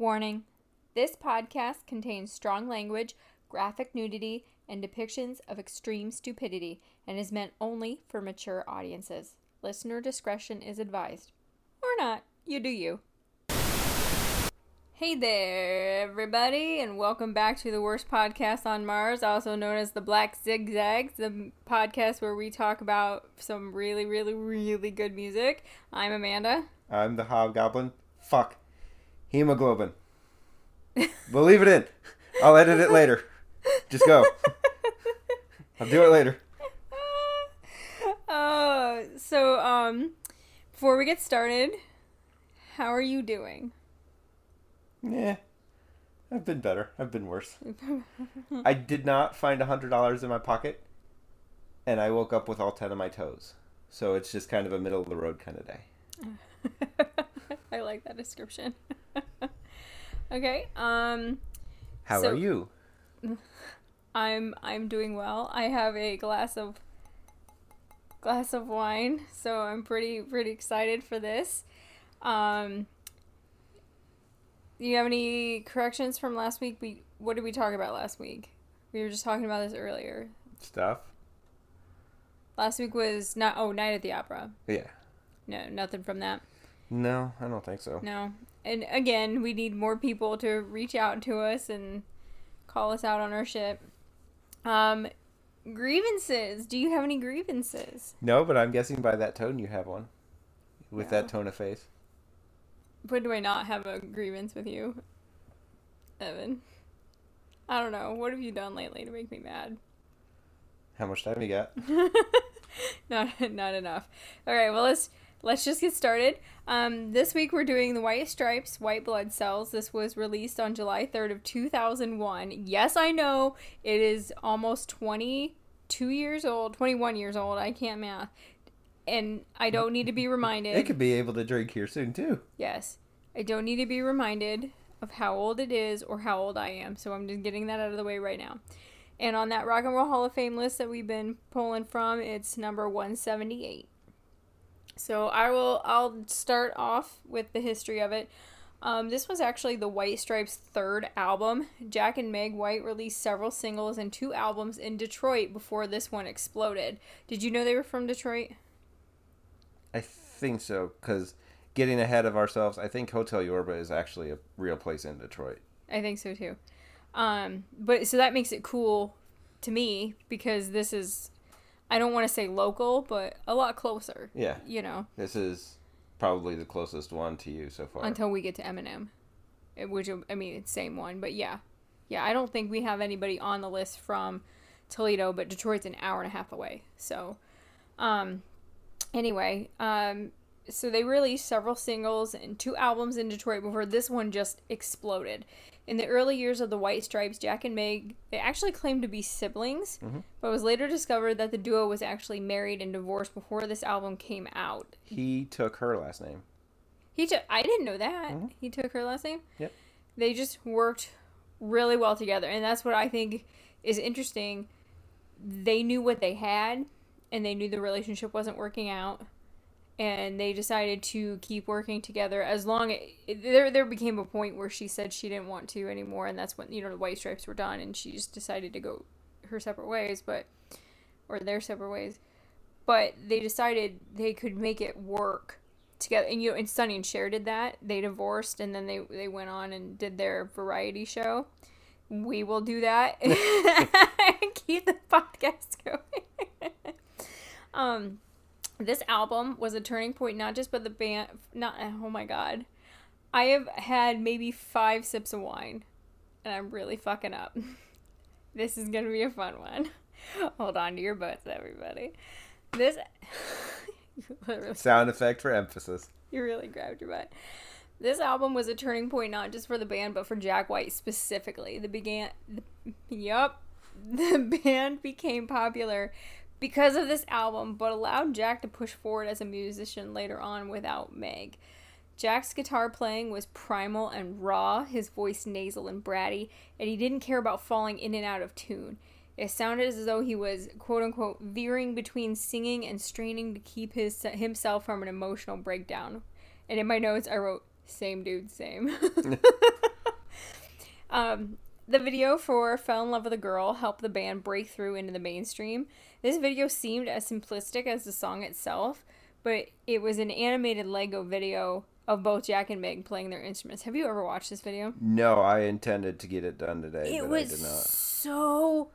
Warning This podcast contains strong language, graphic nudity, and depictions of extreme stupidity and is meant only for mature audiences. Listener discretion is advised. Or not. You do you. Hey there, everybody, and welcome back to the worst podcast on Mars, also known as the Black Zigzags, the podcast where we talk about some really, really, really good music. I'm Amanda. I'm the hobgoblin. Fuck. Hemoglobin. we'll leave it in. I'll edit it later. Just go. I'll do it later. Uh, so, um, before we get started, how are you doing? Yeah. I've been better. I've been worse. I did not find a hundred dollars in my pocket, and I woke up with all ten of my toes. So it's just kind of a middle of the road kind of day. I like that description. okay. Um How So- are you? I'm I'm doing well. I have a glass of glass of wine, so I'm pretty pretty excited for this. Um do you have any corrections from last week? We what did we talk about last week? We were just talking about this earlier. Stuff? Last week was not oh, Night at the Opera. Yeah. No, nothing from that. No, I don't think so. No. And again, we need more people to reach out to us and call us out on our shit. Um, grievances. Do you have any grievances? No, but I'm guessing by that tone you have one. With Yeah. that tone of face. But do I not have a grievance with you, Evan? I don't know. What have you done lately to make me mad? How much time you got? not not enough. All right, well let's let's just get started. Um, this week we're doing the White Stripes, White Blood Cells. This was released on July third of two thousand one. Yes, I know it is almost twenty two years old, twenty one years old. I can't math, and I don't need to be reminded. They could be able to drink here soon too. Yes. I don't need to be reminded of how old it is or how old I am. So I'm just getting that out of the way right now. And on that Rock and Roll Hall of Fame list that we've been pulling from, it's number 178. So I will I'll start off with the history of it. Um, this was actually the White Stripes' third album. Jack and Meg White released several singles and two albums in Detroit before this one exploded. Did you know they were from Detroit? I think so, because getting ahead of ourselves, I think Hotel Yorba is actually a real place in Detroit. I think so too. Um, but so that makes it cool to me because this is, I don't want to say local, but a lot closer. Yeah, You know, this is probably the closest one to you so far. until we get to Eminem, It- which I mean it's same one, but yeah, yeah. I don't think we have anybody on the list from Toledo, but Detroit's an hour and a half away. So, um, anyway, um, so they released several singles and two albums in Detroit before this one just exploded. In the early years of the White Stripes, Jack and Meg they actually claimed to be siblings, mm-hmm. but it was later discovered that the duo was actually married and divorced before this album came out. he took her last name. He took I didn't know that. Mm-hmm. He took her last name. Yep. They just worked really well together, and that's what I think is interesting. They knew what they had, and they knew the relationship wasn't working out, and they decided to keep working together as long it, there there became a point where she said she didn't want to anymore, and that's when you know the White Stripes were done, and she just decided to go her separate ways, but or their separate ways. But they decided they could make it work together and you know and Sonny and Cher did that. They divorced and then they they went on and did their variety show. We will do that and keep the podcast going. um this album was a turning point not just but the band not oh my god. I have had maybe 5 sips of wine and I'm really fucking up. This is to be a fun one. Hold on to your butts everybody. This Sound effect for emphasis. you really grabbed your butt. This album was a turning point not just for the band but for Jack White specifically. The began the, yep, the band became popular because of this album but allowed Jack to push forward as a musician later on without Meg. Jack's guitar playing was primal and raw, his voice nasal and bratty, and he didn't care about falling in and out of tune. It sounded as though he was quote unquote veering between singing and straining to keep his himself from an emotional breakdown. And in my notes, I wrote "same dude, same." Um, the video for Fell in Love with a Girl helped the band break through into the mainstream. This video seemed as simplistic as the song itself, but it was an animated Lego video of both Jack and Meg playing their instruments. Have you ever watched this video? No, I intended to get it done today, It but was I did not. so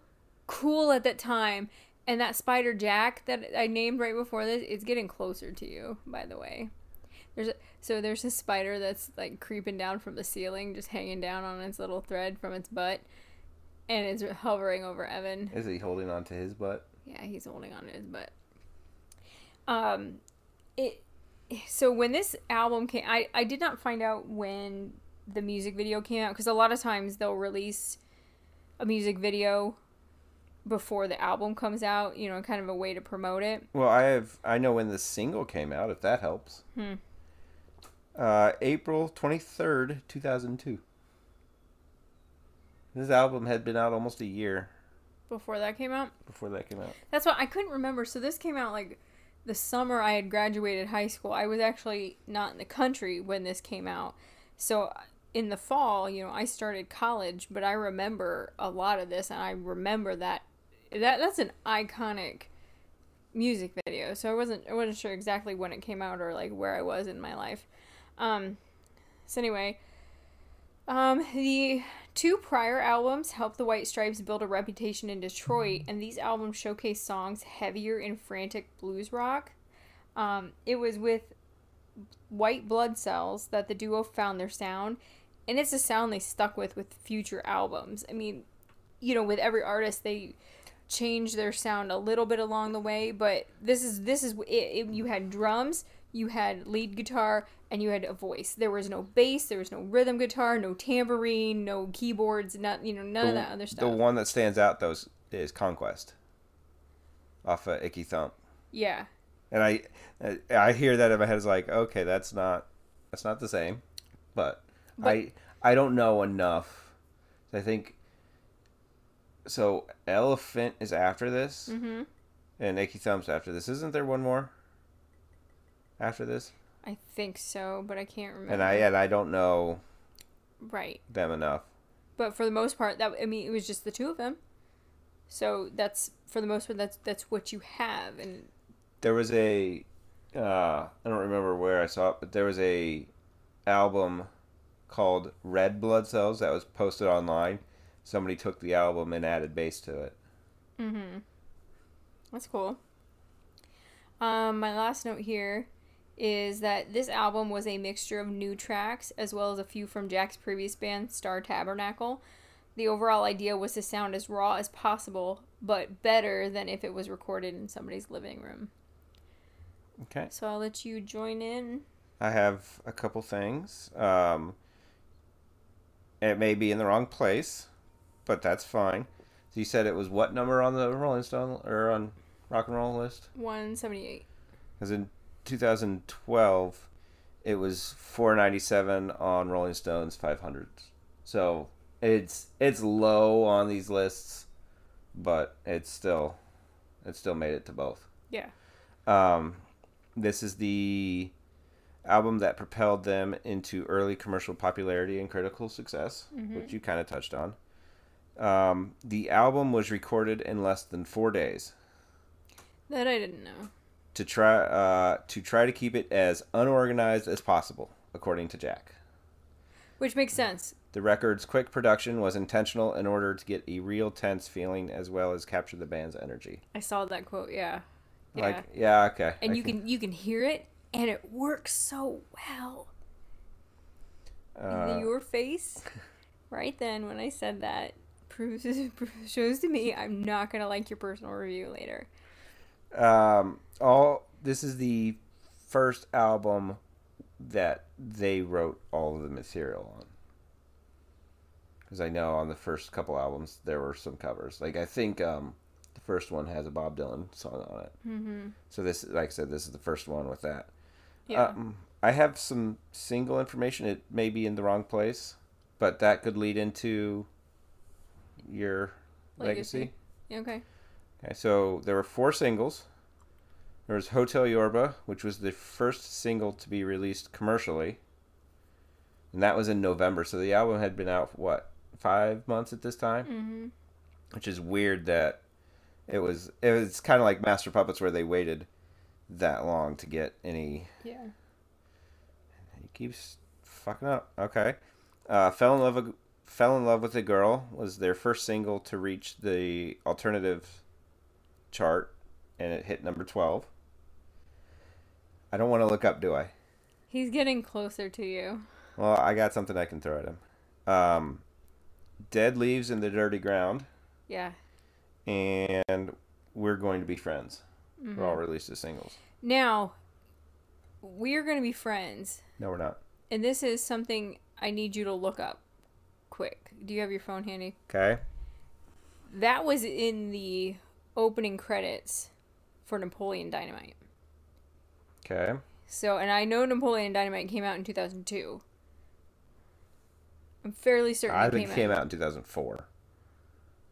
cool at that time. And that spider Jack that I named right before this, it's getting closer to you, by the way. There's a, so there's a spider that's like creeping down from the ceiling, just hanging down on its little thread from its butt, and it's hovering over Evan. Is he holding on to his butt? Yeah, he's holding on to his butt. Um, it. So when this album came, I I did not find out when the music video came out because a lot of times they'll release a music video before the album comes out. You know, kind of a way to promote it. Well, I have. I know when the single came out. If that helps. Hmm. Uh, April twenty third, two thousand two. This album had been out almost a year Before that came out, before that came out. that's why I couldn't remember. So this came out like the summer I had graduated high school. I was actually not in the country when this came out. So in the fall, you know, I started college, but I remember a lot of this and I remember that that that's an iconic music video. So I wasn't I wasn't sure exactly when it came out or like where I was in my life. Um so anyway, um the two prior albums helped the White Stripes build a reputation in Detroit and these albums showcase songs heavier in frantic blues rock. Um it was with White Blood Cells that the duo found their sound and it's a sound they stuck with with future albums. I mean, you know, with every artist they change their sound a little bit along the way, but this is this is it, it, you had drums, you had lead guitar, and you had a voice. There was no bass, there was no rhythm guitar, no tambourine, no keyboards, not you know none of that other stuff. The one that stands out though is- is Conquest. Off of Icky Thump. yeah, And I I hear that in my head is like, okay, that's not that's not the same. But, But- I I don't know enough. I think so Elephant is after this mm-hmm. and Icky Thump's after this. Isn't there one more after this? I think so, but I can't remember. And I and I don't know right, them enough. but for the most part, that I mean, it was just the two of them. So that's for the most part, that's that's what you have, and there was a uh, I don't remember where I saw it, but there was a album called Red Blood Cells that was posted online. Somebody took the album and added bass to it. Mm-hmm. That's cool. Um, my last note here is that this album was a mixture of new tracks as well as a few from Jack's previous band, Star Tabernacle. The overall idea was to sound as raw as possible, but better than if it was recorded in somebody's living room. Okay. So I'll let you join in. I have a couple things. Um, it may be in the wrong place, but that's fine. So you said it was what number on the Rolling Stone or on Rock and Roll list? 178. Because in 2012, it was 497 on Rolling Stone's 500. So it's it's low on these lists, but it's still it still made it to both. Yeah. Um, this is the album that propelled them into early commercial popularity and critical success, Mhm. which you kind of touched on. Um, the album was recorded in less than four days That I didn't know. To try uh, to try to keep it as unorganized as possible, according to Jack. Which makes sense. The record's quick production was intentional in order to get a real tense feeling as well as capture the band's energy. I saw that quote, yeah. Yeah. Like, yeah, okay. and I you can you can hear it and it works so well. uh, Your face right then when I said that proves shows to me I'm not gonna like your personal review later. um, all this is the first album that they wrote all of the material on. Because I know on the first couple albums there were some covers. Like I think um, the first one has a Bob Dylan song on it. Mm-hmm. So this, like I said, this is the first one with that. Yeah. Um, I have some single information. It may be in the wrong place, but that could lead into your legacy. Legacy. okay. Okay, so there were four singles. There was Hotel Yorba, which was the first single to be released commercially, and that was in November. So the album had been out what five months at this time, Mm-hmm. which is weird that it was. It was kind of like Master Puppets where they waited that long to get any. Yeah. He keeps fucking up. Okay. Uh, fell in love. Fell in love with a girl was their first single to reach the alternative chart, and it hit number twelve. I don't want to look up, do I? He's getting closer to you. Well, I got something I can throw at him. Um, Dead Leaves in the Dirty Ground, Yeah. and We're Going to Be Friends. Mm-hmm. Were all released as singles. Now, we're going to be friends. No, we're not. And this is something I need you to look up quick. Do you have your phone handy? Okay. That was in the opening credits for Napoleon Dynamite. Okay. So, and I know Napoleon Dynamite came out in 2002. I'm fairly certain I it think came, it came out. out in 2004.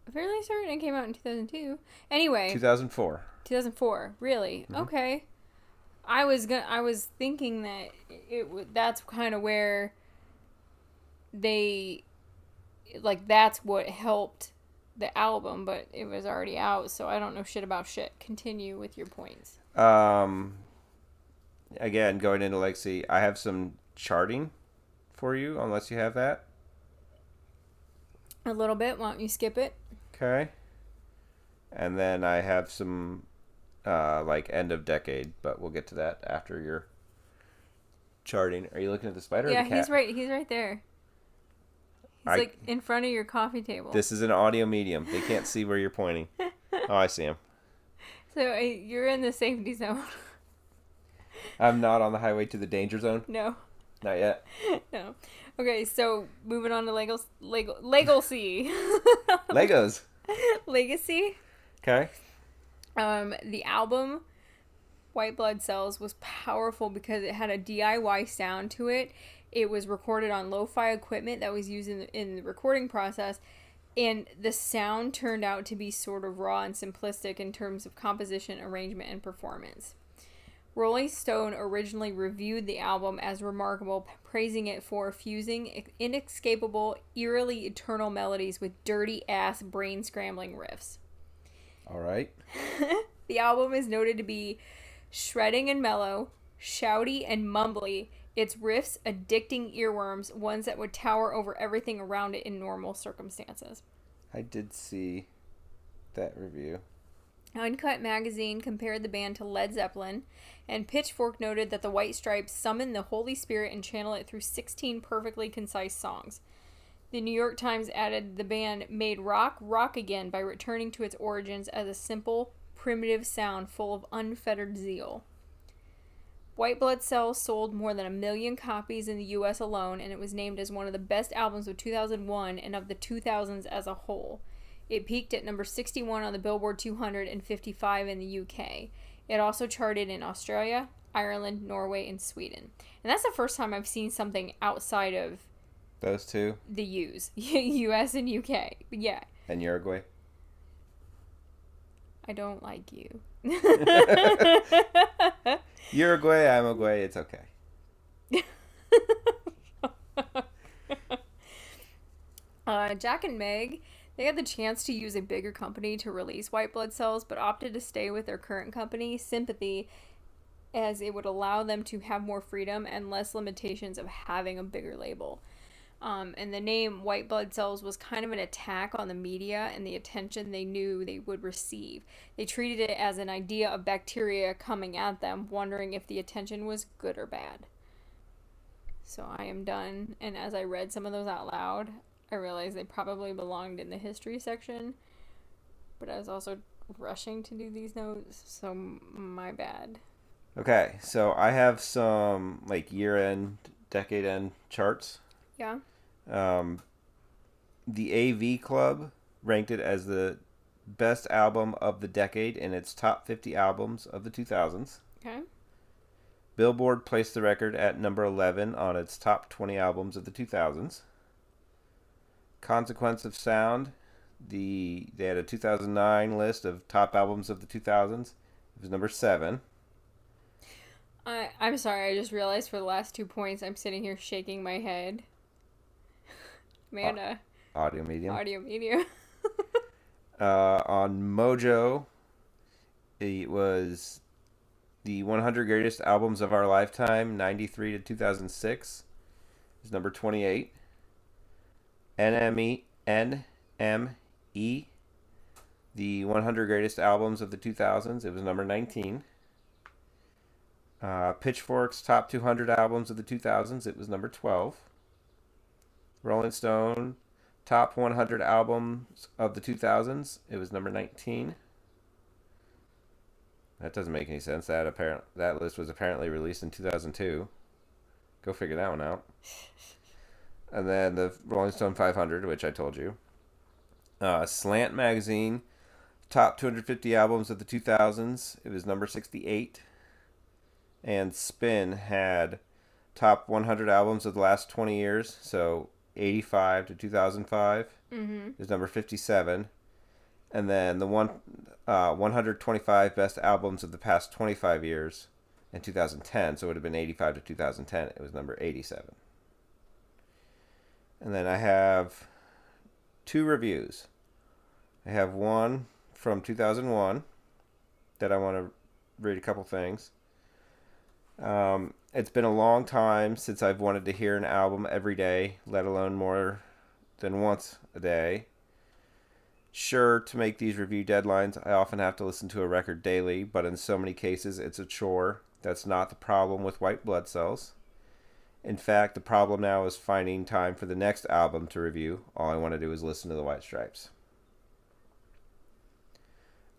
I'm fairly certain it came out in 2002. Anyway, 2004. 2004. Really? Mm-hmm. Okay. I was gonna. I was thinking that it. would. That's kind of where they, like, that's what helped the album, but it was already out, so I don't know shit about shit. Continue with your points. Um, again, going into Legacy, I have some charting for you, unless you have that. A little bit. Why don't you skip it? Okay. And then I have some, uh, like end of decade, but we'll get to that after your charting. Are you looking at the spider? or yeah, the cat? he's right. He's right there. He's I- like in front of your coffee table. This is an audio medium. They can't see where you're pointing. Oh, I see him. so uh, you're in the safety zone. I'm not on the highway to the danger zone. no, Not yet. no. Okay, so moving on to Lego, Lego, Legacy, Legos. Legacy. Okay. Um, the album White Blood Cells was powerful because it had a DIY sound to it. It was recorded on lo-fi equipment that was used in the, in the recording process, and the sound turned out to be sort of raw and simplistic in terms of composition, arrangement, and performance. Rolling Stone originally reviewed the album as remarkable, praising it for fusing inescapable, eerily eternal melodies with dirty ass brain scrambling riffs. All right. The album is noted to be shredding and mellow, shouty and mumbly, its riffs addicting earworms, ones that would tower over everything around it in normal circumstances. I did see that review. Uncut Magazine compared the band to Led Zeppelin, and Pitchfork noted that the White Stripes summon the Holy Spirit and channel it through 16 perfectly concise songs. The New York Times added the band made rock rock again by returning to its origins as a simple, primitive sound full of unfettered zeal. White Blood Cells sold more than a million copies in the US alone, and it was named as one of the best albums of 2001 and of the 2000s as a whole. It peaked at number 61 on the Billboard 200 and 55 in the UK. It also charted in Australia, Ireland, Norway, and Sweden. And that's the first time I've seen something outside of Those two the U's, US and UK. Yeah, and Uruguay. I don't like you. Uruguay, I'm Uruguay. It's okay. Uh, Jack and Meg, they had the chance to use a bigger company to release White Blood Cells, but opted to stay with their current company, Sympathy, as it would allow them to have more freedom and less limitations of having a bigger label. Um, and the name White Blood Cells was kind of an attack on the media and the attention they knew they would receive. They treated it as an idea of bacteria coming at them, wondering if the attention was good or bad. So I am done. And as I read some of those out loud, I realized they probably belonged in the history section. But I was also rushing to do these notes, so my bad. Okay, so I have some like year end, decade end charts. Yeah. Um, the AV Club ranked it as the best album of the decade in its top 50 albums of the 2000s. Okay. Billboard placed the record at number 11 on its top 20 albums of the 2000s. Consequence of Sound, the they had a 2009 list of top albums of the 2000s. It was number 7. I I'm sorry. I just realized for the last two points, I'm sitting here shaking my head. Amanda, audio medium. Audio medium. Uh, on Mojo, it was the 100 greatest albums of our lifetime, 93 to 2006, is number 28. NME, NME, the 100 greatest albums of the 2000s, it was number 19. Uh, Pitchfork's top 200 albums of the 2000s, it was number 12. Rolling Stone, top 100 albums of the 2000s, it was number 19. That doesn't make any sense. That apparent that list was apparently released in 2002. Go figure that one out. And then the Rolling Stone 500, which I told you. Uh, Slant Magazine, top 250 albums of the 2000s. It was number 68. And Spin had top 100 albums of the last 20 years. So 85 to 2005 mm-hmm. is number 57. And then the one uh, 125 best albums of the past 25 years in 2010. So it would have been 85 to 2010. It was number 87. And then I have two reviews. I have one from 2001 that I want to read a couple things. Um, it's been a long time since I've wanted to hear an album every day, let alone more than once a day. Sure, to make these review deadlines, I often have to listen to a record daily, but in so many cases, it's a chore. That's not the problem with white blood cells. In fact, the problem now is finding time for the next album to review. All I want to do is listen to the White Stripes.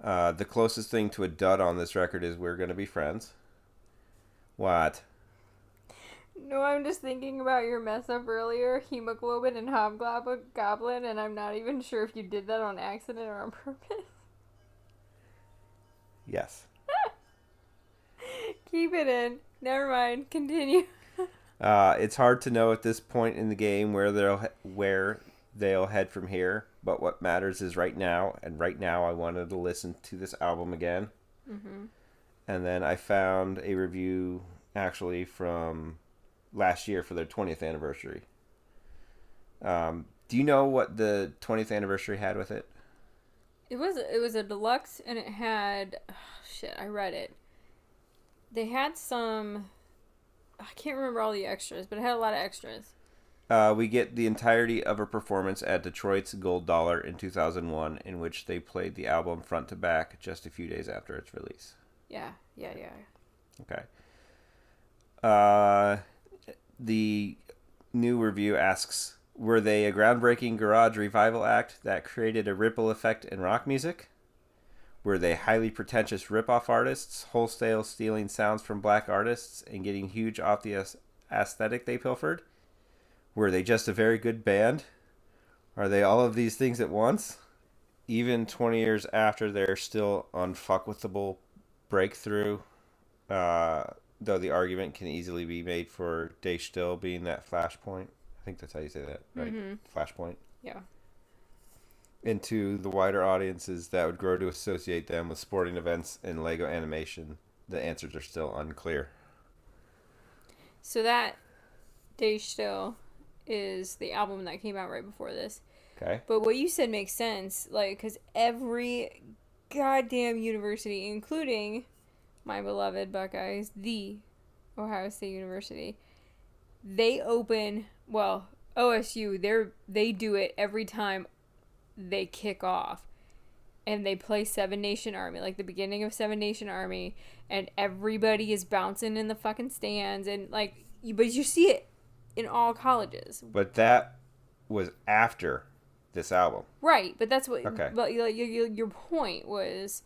Uh, the closest thing to a dud on this record is We're Gonna Be Friends. What? No, I'm just thinking about your mess up earlier, hemoglobin and hobgoblin, and I'm not even sure if you did that on accident or on purpose. Yes. Keep it in. Never mind. Continue. Uh, it's hard to know at this point in the game where they'll where they'll head from here. But what matters is right now, and right now I wanted to listen to this album again. Mm-hmm. And then I found a review actually from last year for their 20th anniversary. Um, do you know what the 20th anniversary had with it? It was it was a deluxe, and it had oh, shit. I read it. They had some. I can't remember all the extras, but it had a lot of extras. Uh, we get the entirety of a performance at Detroit's Gold Dollar in 2001, in which they played the album front to back just a few days after its release. Yeah, yeah, yeah. Okay. Uh, the new review asks Were they a groundbreaking garage revival act that created a ripple effect in rock music? Were they highly pretentious rip-off artists, wholesale stealing sounds from black artists and getting huge off the aesthetic they pilfered? Were they just a very good band? Are they all of these things at once? Even 20 years after their still unfuckwithable breakthrough, uh, though the argument can easily be made for De Stijl being that flashpoint. I think that's how you say that, right? Mhm. Flashpoint. Yeah. Into the wider audiences that would grow to associate them with sporting events and Lego animation, the answers are still unclear. So that De Stijl is the album that came out right before this. Okay. But what you said makes sense, like, because every goddamn university, including my beloved Buckeyes, the Ohio State University, they open well OSU. They're they do it every time they kick off, and they play Seven Nation Army, like the beginning of Seven Nation Army, and everybody is bouncing in the fucking stands, and like, you, but you see it in all colleges, But that was after this album. Right, but that's what. Okay. But your, your, your point was,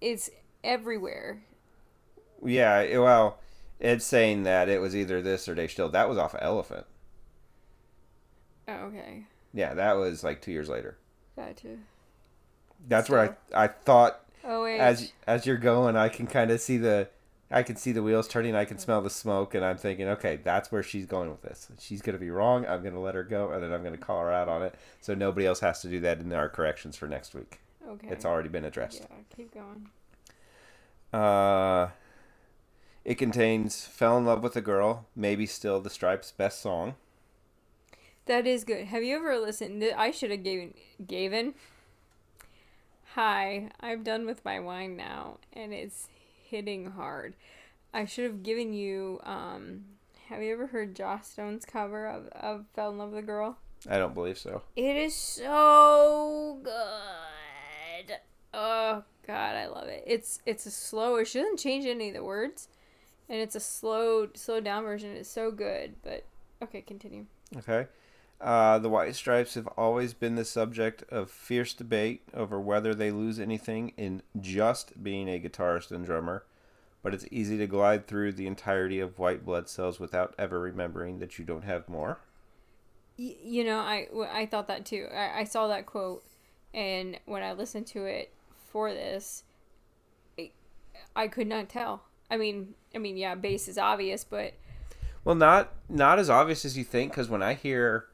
it's everywhere. Yeah, well, it's saying that it was either this or De Stijl. That was off of Elephant. Oh, okay, Yeah, that was like two years later. gotcha. That's where I I thought Oh as as you're going, I can kind of see the I can see the wheels turning. I can smell the smoke, and I'm thinking, okay, that's where she's going with this. She's gonna be wrong. I'm gonna let her go, and then I'm gonna call her out on it, so nobody else has to do that in our corrections for next week. okay, It's already been addressed. yeah. Keep going. Uh, it contains "Fell in Love with a Girl," maybe still the Stripes' best song. That is good. Have you ever listened? I should have given given. Hi, I'm done with my wine now, and it's hitting hard. I should have given you. Um, have you ever heard Joss Stone's cover of of "Fell in Love with a Girl"? I don't believe so. It is so good. Oh God, I love it. It's it's a slower. She doesn't change any of the words, and it's a slow slow down version. It's so good. But okay, continue. Okay. Uh, the White Stripes have always been the subject of fierce debate over whether they lose anything in just being a guitarist and drummer, but it's easy to glide through the entirety of White Blood Cells without ever remembering that you don't have more. You know, I, I thought that too. I, I saw that quote, and when I listened to it for this, I, I could not tell. I mean, I mean, yeah, bass is obvious, but Well, not not as obvious as you think, because when I hear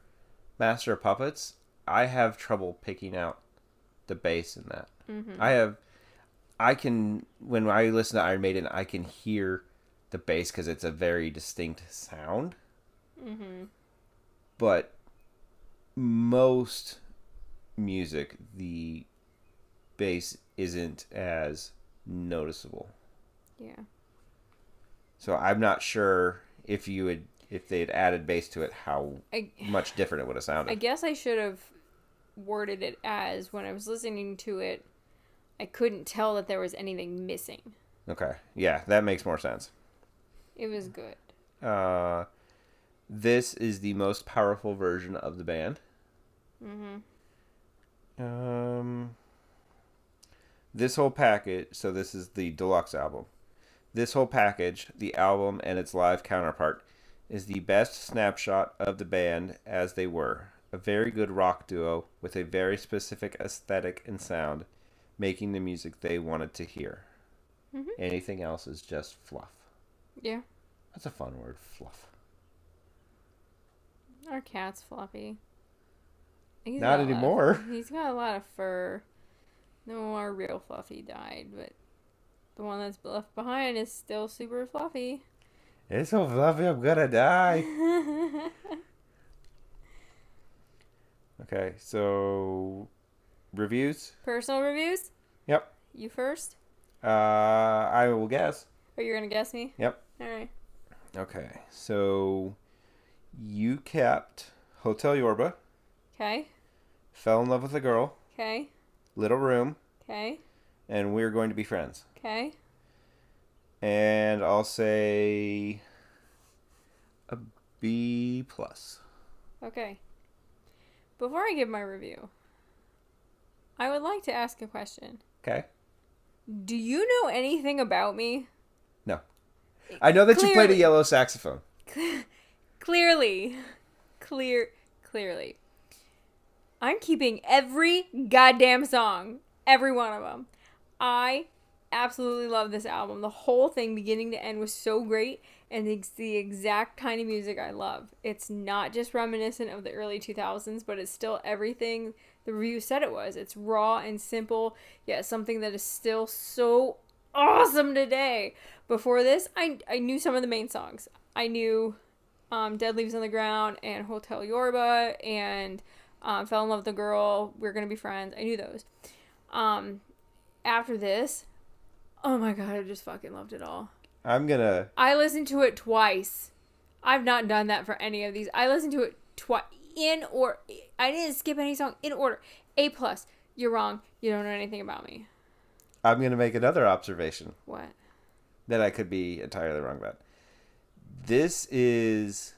Master of Puppets, I have trouble picking out the bass in that. Mm-hmm. I have, I can when I listen to Iron Maiden, I can hear the bass because it's a very distinct sound. mm-hmm. But most music, the bass isn't as noticeable. yeah. So I'm not sure if you would if they had added bass to it, how I, much different it would have sounded. I guess I should have worded it as when I was listening to it, I couldn't tell that there was anything missing. Okay. Yeah, that makes more sense. It was good. Uh, this is the most powerful version of the band. Mm-hmm. Um, this whole package, so this is the deluxe album. This whole package, the album and its live counterpart, is the best snapshot of the band as they were. A very good rock duo with a very specific aesthetic and sound, making the music they wanted to hear. Mhm. Anything else is just fluff. Yeah. That's a fun word, fluff. Our cat's fluffy. He's Not got a lot of- anymore. he's got a lot of fur. No, our real fluffy died, but the one that's left behind is still super fluffy. It's so fluffy, I'm gonna die. Okay, so reviews. Personal reviews? Yep. You first? Uh, I will guess. Are you're gonna guess me? Yep. Alright. Okay, so you kept Hotel Yorba, Okay. fell in love with a girl, Okay. little room, Okay. and we're going to be friends. Okay. And I'll say a B plus. Okay. Before I give my review, I would like to ask a question. Okay. Do you know anything about me? No. I know that you played a yellow saxophone. clearly, clear, clearly. I'm keeping every goddamn song, every one of them. I absolutely love this album. The whole thing, beginning to end, was so great, and it's the exact kind of music I love. It's not just reminiscent of the early 2000s, but it's still everything the review said it was. It's raw and simple, yet something that is still so awesome today. Before this, I, I knew some of the main songs. I knew um, Dead Leaves on the Ground and Hotel Yorba and um, Fell in Love with the Girl, We're Gonna Be Friends. I knew those. Um, after this, oh my god, I just fucking loved it all. I'm gonna. I listened to it twice. I've not done that for any of these. I listened to it twice in or I didn't skip any song in order. A plus. You're wrong. You don't know anything about me. I'm gonna make another observation. What? that I could be entirely wrong about. This is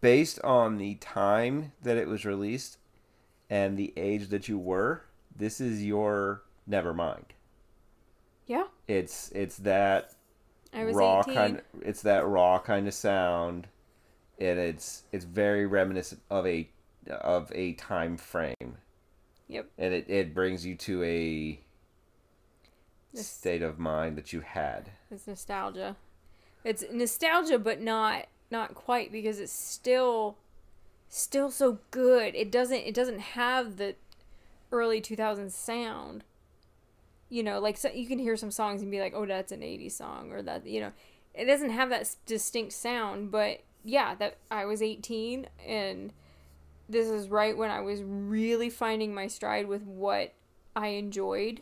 based on the time that it was released and the age that you were. This is your Nevermind. Yeah, It's it's that raw 18. kind. It's that raw kind of sound, and it's it's very reminiscent of a of a time frame, Yep. and it it brings you to a This- state of mind that you had. It's nostalgia. It's nostalgia, but not not quite because it's still still so good. It doesn't it doesn't have the early 2000s sound. You know, like so you can hear some songs and be like, "Oh, that's an 80s song," or that you know, it doesn't have that distinct sound, but yeah, that I was 18 and this is right when I was really finding my stride with what I enjoyed.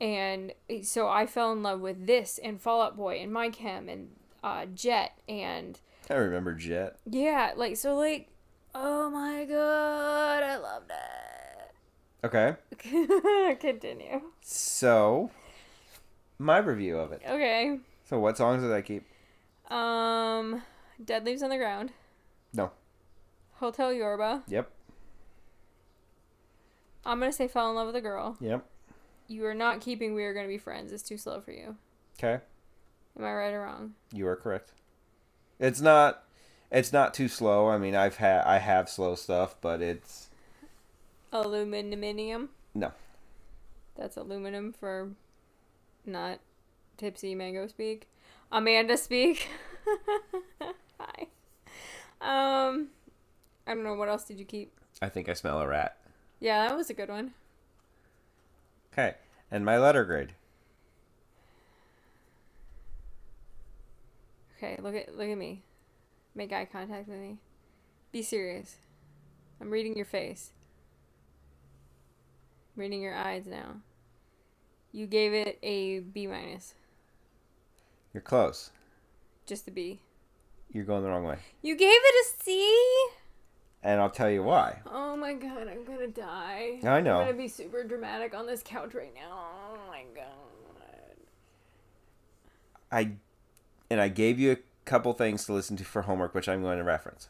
And so I fell in love with this and Fall Out Boy and My Chem and uh, Jet and I remember Jet. yeah, like so like oh my god, I loved it. Okay. Continue. So, my review of it. Okay. So, what songs did I keep? Um Dead Leaves on the Ground. No. Hotel Yorba. Yep. I'm gonna say Fell in Love with a Girl. Yep. You are not keeping We Are Gonna Be Friends. It's too slow for you. Okay. Am I right or wrong? You are correct. It's not. It's not too slow. I mean, I've had I have slow stuff, but it's Aluminum. No. That's aluminum for not tipsy mango speak. Amanda speak. Hi. Um, I don't know. What else did you keep? I think I smell a rat. Yeah, that was a good one. Okay. And my letter grade. Okay, look at look at me. Make eye contact with me. Be serious. I'm reading your face. Reading your eyes now. You gave it a B minus. You're close. Just a B. You're going the wrong way. You gave it a C? And I'll tell you why. Oh my god, I'm gonna die. I know. I'm gonna be super dramatic on this couch right now. Oh my god. I and I gave you a couple things to listen to for homework, which I'm going to reference.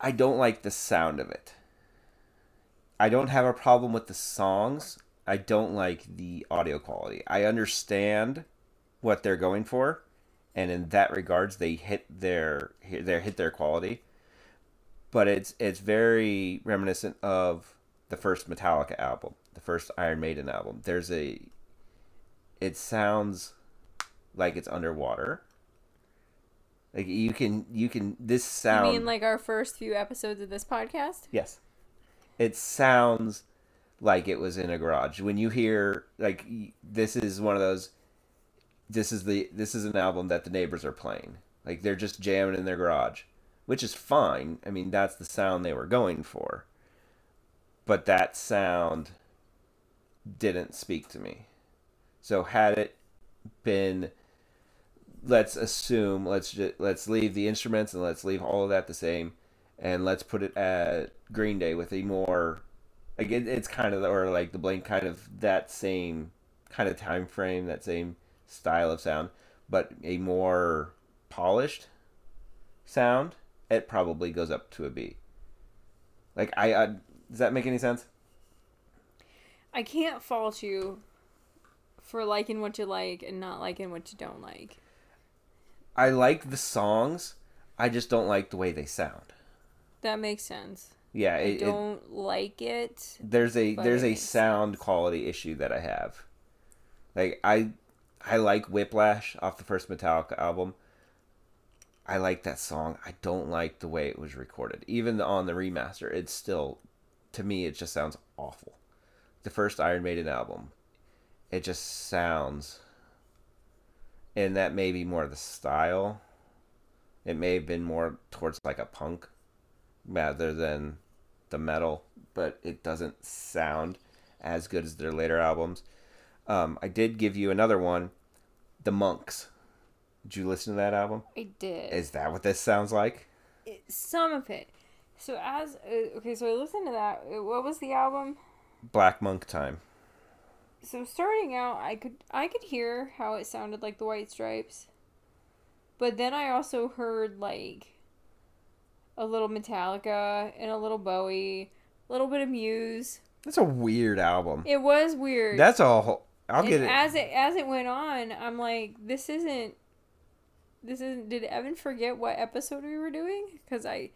I don't like the sound of it. I don't have a problem with the songs. I don't like the audio quality. I understand what they're going for, and in that regards, they hit their they hit their quality. But it's it's very reminiscent of the first Metallica album, the first Iron Maiden album. There's a it sounds like it's underwater. Like you can you can this sound You mean like our first few episodes of this podcast? Yes. It sounds like it was in a garage. When you hear like this is one of those this is the this is an album that the neighbors are playing. Like they're just jamming in their garage, which is fine. I mean, that's the sound they were going for. But that sound didn't speak to me. So had it been let's assume let's just let's leave the instruments and let's leave all of that the same and let's put it at Green Day with a more like it, it's kind of or like the blank kind of that same kind of time frame, that same style of sound, but a more polished sound. It probably goes up to a B. Like I, I does that make any sense? I can't fault you for liking what you like and not liking what you don't like. I like the songs. I just don't like the way they sound. That makes sense. Yeah, I it, it, don't like it. there's a there's a sound quality issue that I have. Like I I like Whiplash off the first Metallica album. I like that song. I don't like the way it was recorded. Even on the remaster, it's still to me it just sounds awful. The first Iron Maiden album, it just sounds and that may be more the style. It may have been more towards like a punk rather than the metal, but it doesn't sound as good as their later albums. Um, I did give you another one, The Monks. Did you listen to that album? I did. Is that what this sounds like? It- some of it. So as uh, okay, so I listened to that. Uh, What was the album? Black Monk Time. So starting out, I could I could hear how it sounded like the White Stripes, but then I also heard like a little Metallica and a little Bowie, a little bit of Muse. That's a weird album. It was weird. That's a whole. I'll and get it. as it as it went on, I'm like, this isn't. This isn't. Did Evan forget what episode we were doing? Because I,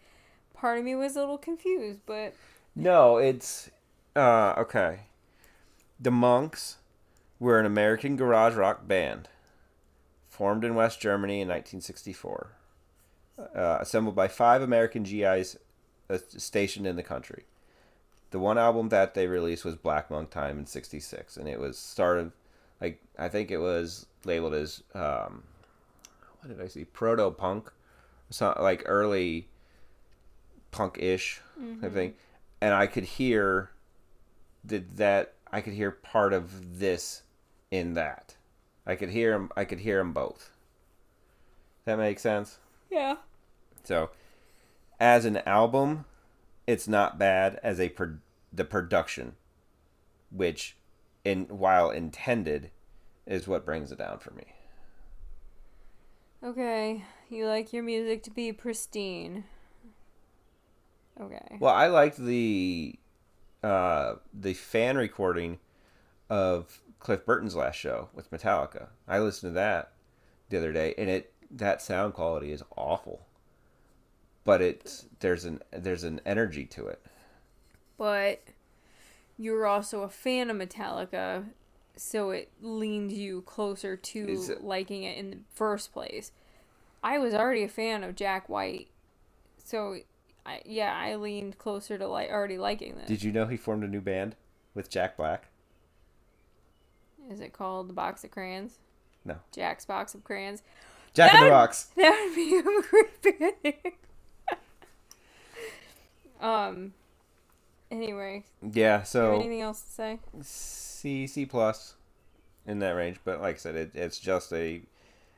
part of me was a little confused, but No, it's uh okay. The Monks were an American garage rock band formed in West Germany in 1964. Uh, assembled by five American GIs uh, stationed in the country. The one album that they released was Black Monk Time in 66 and it was started like I think it was labeled as um what did I see? Proto punk, so like early punk ish Mm-hmm. type thing, and I could hear that that I could hear part of this in that. I could hear them. I could hear them both. That makes sense. Yeah. So, as an album, it's not bad as a pro- the production, which, in while intended, is what brings it down for me. Okay. You like your music to be pristine. Okay. Well, I liked the uh, the fan recording of Cliff Burton's last show with Metallica. I listened to that the other day, and it that sound quality is awful. But it's there's an there's an energy to it. But you were also a fan of Metallica, so it leaned you closer to Is it- liking it in the first place. I was already a fan of Jack White, so I, yeah, I leaned closer to like already liking this. Did you know he formed a new band with Jack Black? Is it called the Box of Crayons? No. Jack's Box of Crayons. Jack in the Box. That would be a great band. Um. Anyway, Yeah, do you have so anything else to say? C C plus in that range, but like I said, it, it's just a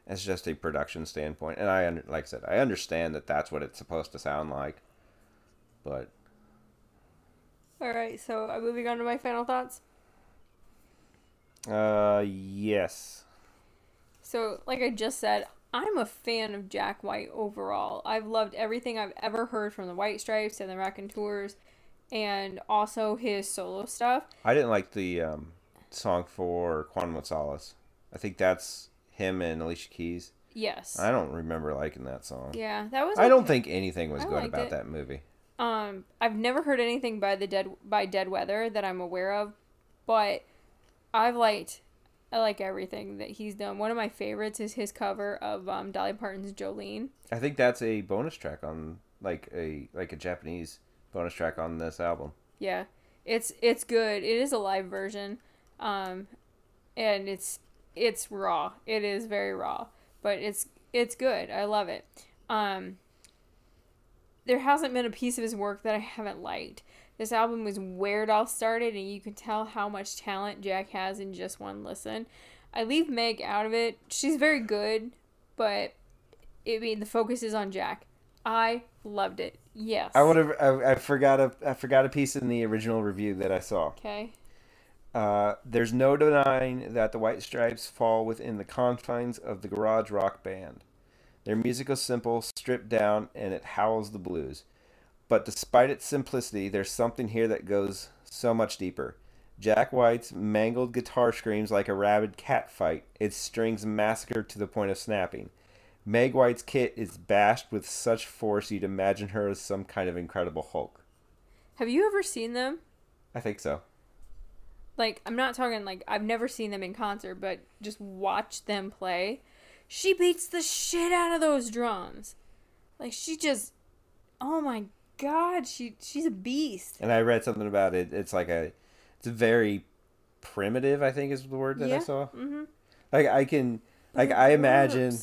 it's just a production standpoint, and I under, like I said, I understand that that's what it's supposed to sound like, but All right, so I'm moving on to my final thoughts. uh yes, So, like I just said, I'm a fan of Jack White overall. I've loved everything I've ever heard from the White Stripes and the Raconteurs, and also his solo stuff. I didn't like the um, song for of Solace. I think that's him and Alicia Keys. Yes. I don't remember liking that song. yeah, that was. I don't think anything was I good about it. that movie. Um, I've never heard anything by the dead by Dead Weather that I'm aware of, but I've liked. I like everything that he's done. One of my favorites is his cover of um, Dolly Parton's Jolene. I think that's a bonus track on like a like a Japanese bonus track on this album. Yeah, it's it's good. It is a live version, um, and it's it's raw. It is very raw, but it's it's good. I love it. Um, there hasn't been a piece of his work that I haven't liked. This album was where it all started, and you can tell how much talent Jack has in just one listen. I leave Meg out of it. She's very good, but I mean the focus is on Jack. I loved it. Yes. I would have. I, I forgot a. I forgot a piece in the original review that I saw. Okay. Uh, there's no denying that the White Stripes fall within the confines of the garage rock band. Their music is simple, stripped down, and it howls the blues. But despite its simplicity, there's something here that goes so much deeper. Jack White's mangled guitar screams like a rabid cat fight, its strings massacred to the point of snapping. Meg White's kit is bashed with such force you'd imagine her as some kind of incredible Hulk. Have you ever seen them? I think so. Like, I'm not talking like I've never seen them in concert, but just watch them play. She beats the shit out of those drums. Like she just Oh my god, she she's a beast. And I read something about it. It's like a, it's very primitive. I think is the word that I Yeah. saw. Mhm. Like I can, like But it I imagine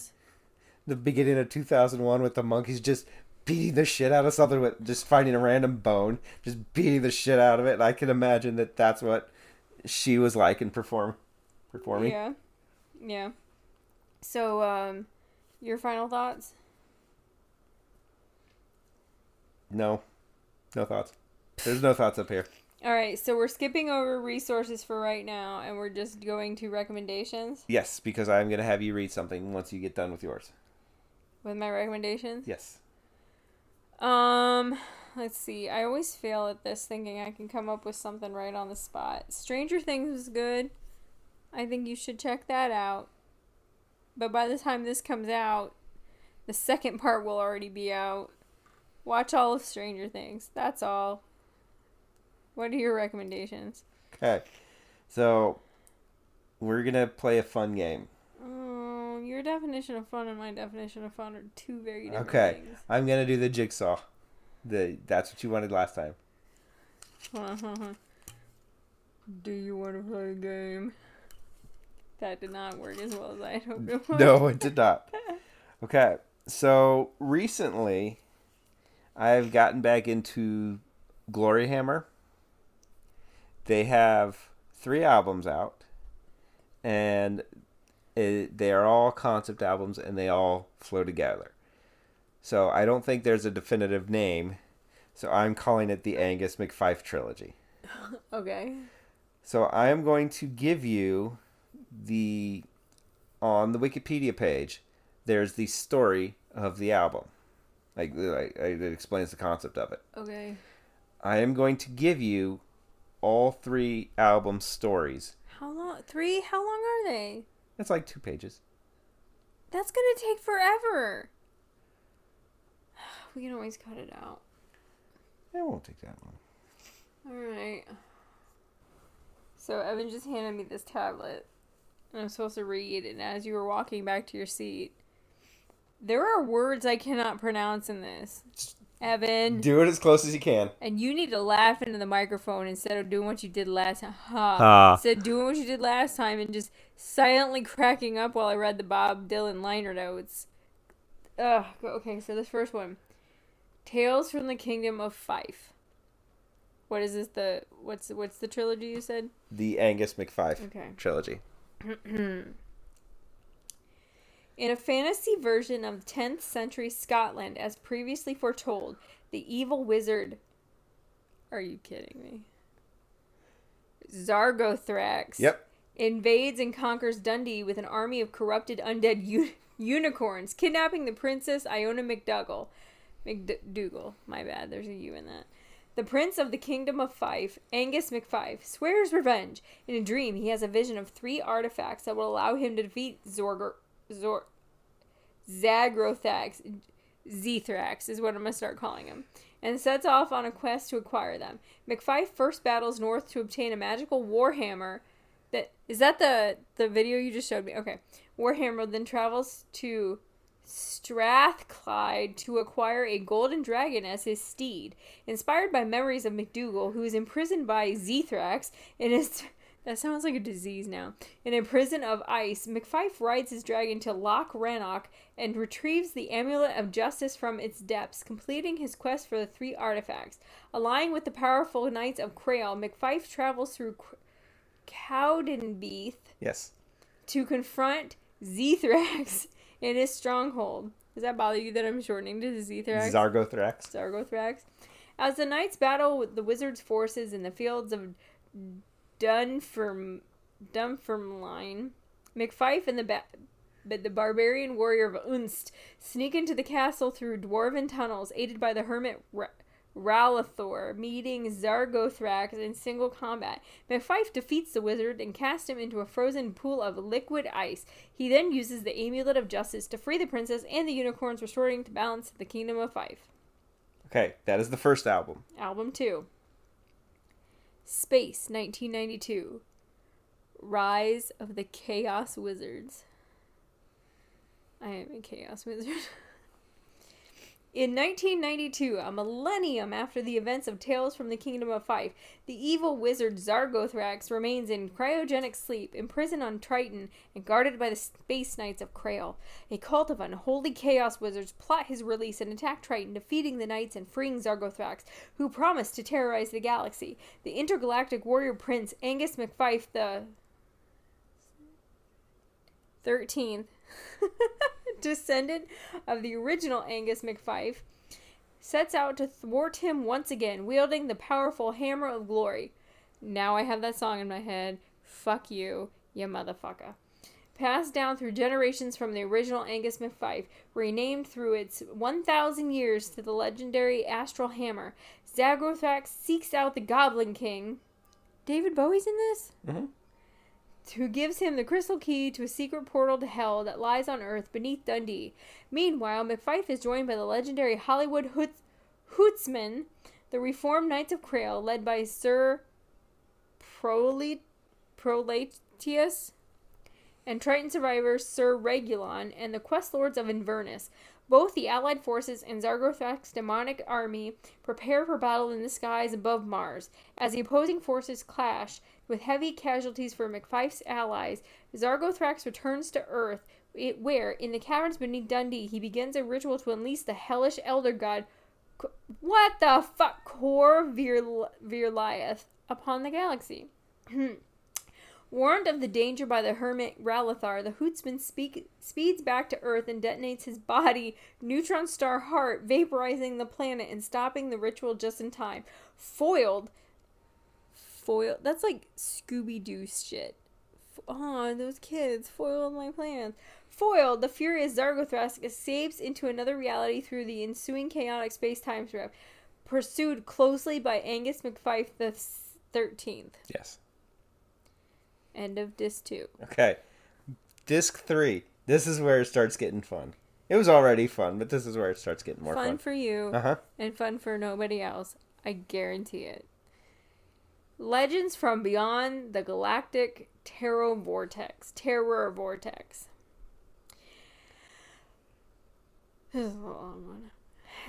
the beginning of 2001 with the monkeys just beating the shit out of something with just finding a random bone, just beating the shit out of it. And I can imagine that that's what she was like in perform, performing. Yeah. Yeah. So, um your final thoughts? No, no thoughts. There's no thoughts up here. All right, so we're skipping over resources for right now and we're just going to recommendations Yes, because I'm gonna have you read something once you get done with yours. with my recommendations. Yes. Um, let's see. I always fail at this thinking I can come up with something right on the spot. Stranger Things was good. I think you should check that out. But by the time this comes out, the second part will already be out. Watch all of Stranger Things. That's all. What are your recommendations? Okay. So we're gonna play a fun game. Oh, your definition of fun and my definition of fun are two very different Okay. things. I'm gonna do the jigsaw. The that's what you wanted last time. Do you want to play a game? That did not work as well as I hoped it would. No, it did not. Okay, so recently I've gotten back into Gloryhammer. They have three albums out, and it, they are all concept albums and they all flow together. So I don't think there's a definitive name, so I'm calling it the Angus McFife trilogy. Okay. So I am going to give you the on the Wikipedia page. There's the story of the album, like, like it explains the concept of it. Okay. I am going to give you all three album stories. How long? Three? How long are they? It's like two pages. That's gonna take forever. We can always cut it out. It won't take that long. Alright. So Evan just handed me this tablet. And I'm supposed to read and as you were walking back to your seat. There are words I cannot pronounce in this. Evan. Do it as close as you can. And you need to laugh into the microphone instead of doing what you did last time. Ha. Ha. Instead of doing what you did last time and just silently cracking up while I read the Bob Dylan liner notes. Ugh. Okay, so this first one. Tales from the Kingdom of Fife. What is this? The what's what's the trilogy you said? The Angus McFife Okay. trilogy. In a fantasy version of 10th century Scotland, as previously foretold, the evil wizard. Are you kidding me? Zargothrax. Yep. Invades and conquers Dundee with an army of corrupted undead unicorns, kidnapping the princess Iona McDougall. McDougal. My bad, there's a U in that. The prince of the kingdom of Fife, Angus McFife, swears revenge. In a dream, he has a vision of three artifacts that will allow him to defeat Zorgor. Zor. Zagrothax. Zethrax is what I'm going to start calling him. And sets off on a quest to acquire them. McFife first battles north to obtain a magical warhammer. That is that the the video you just showed me? Okay. Warhammer then travels to Strathclyde to acquire a golden dragon as his steed. Inspired by memories of McDougal, who is imprisoned by Zethrax in his. That sounds like a disease now. In a prison of ice, McFife rides his dragon to Loch Rannoch and retrieves the Amulet of Justice from its depths, completing his quest for the three artifacts. Allying with the powerful Knights of Crail, McFife travels through Cowdenbeath Yes. to confront Zethrax in his stronghold. Does that bother you that I'm shortening to Zethrax? Zargothrax. Zargothrax. As the knights battle with the wizard's forces in the fields of Dunferm, Dunfermline, McFife and the ba- but the barbarian warrior of Unst sneak into the castle through dwarven tunnels, aided by the hermit Ra- Ralathor, meeting Zargothrax in single combat. McFife defeats the wizard and casts him into a frozen pool of liquid ice. He then uses the Amulet of Justice to free the princess and the unicorns, restoring to balance the kingdom of Fife. Okay, that is the first album. Album 2. Space, 1992. Rise of the Chaos Wizards. I am a Chaos Wizard. In 1992, a millennium after the events of Tales from the Kingdom of Fife, the evil wizard Zargothrax remains in cryogenic sleep, imprisoned on Triton and guarded by the Space Knights of Crail. A cult of unholy chaos wizards plot his release and attack Triton, defeating the knights and freeing Zargothrax, who promised to terrorize the galaxy. The intergalactic warrior prince Angus McFife the 13th descendant of the original Angus McFife, sets out to thwart him once again, wielding the powerful Hammer of Glory. Now I have that song in my head. Fuck you, you motherfucker. Passed down through generations from the original Angus McFife, renamed through its 1,000 years to the legendary Astral Hammer, Zagrothax seeks out the Goblin King. David Bowie's in this? Mhm. Who gives him the crystal key to a secret portal to hell that lies on Earth beneath Dundee. Meanwhile, McFife is joined by the legendary Hollywood Hoot- Hootsman, the reformed Knights of Crail, led by Sir Prole- Proletius, and Triton survivor Sir Regulon, and the Quest Lords of Inverness. Both the Allied forces and Zargothrax's demonic army prepare for battle in the skies above Mars. As the opposing forces clash, with heavy casualties for McFife's allies, Zargothrax returns to Earth where, in the caverns beneath Dundee, he begins a ritual to unleash the hellish elder god. What the fuck? Kor Vir- upon the galaxy. Warned of the danger by the hermit Ralathor, the Hootsman speak, speeds back to Earth and detonates his body, neutron star heart, vaporizing the planet and stopping the ritual just in time. Foiled. Foiled. That's like Scooby Doo shit. Oh, those kids foiled my plans. Foiled, the furious Zargothrask escapes into another reality through the ensuing chaotic space time strip, pursued closely by Angus McFife the 13th. Yes. End of disc two. Okay. Disc three. This is where it starts getting fun. It was already fun, but this is where it starts getting more fun fun. for you Uh huh. and fun for nobody else. I guarantee it. Legends from beyond the galactic terror vortex. Terror vortex. This is a long one.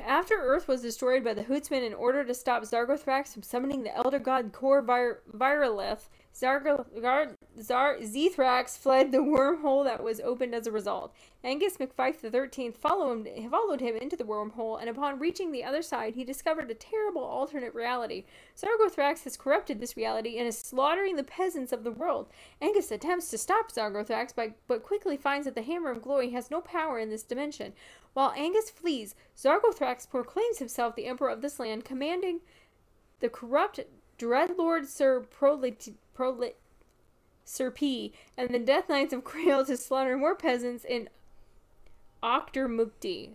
After Earth was destroyed by the Hootsman in order to stop Zargothrax from summoning the Elder God Kor Vir- Gar- Zar- Zethrax fled the wormhole that was opened as a result. Angus McFife XIII followed him, followed him into the wormhole, and upon reaching the other side, he discovered a terrible alternate reality. Zargothrax has corrupted this reality and is slaughtering the peasants of the world. Angus attempts to stop Zargothrax, by, but quickly finds that the Hammer of Glory has no power in this dimension. While Angus flees, Zargothrax proclaims himself the emperor of this land, commanding the corrupt Dreadlord Sir Prolit, Sir P and the Death Knights of Crail to slaughter more peasants in Auchtermuchty.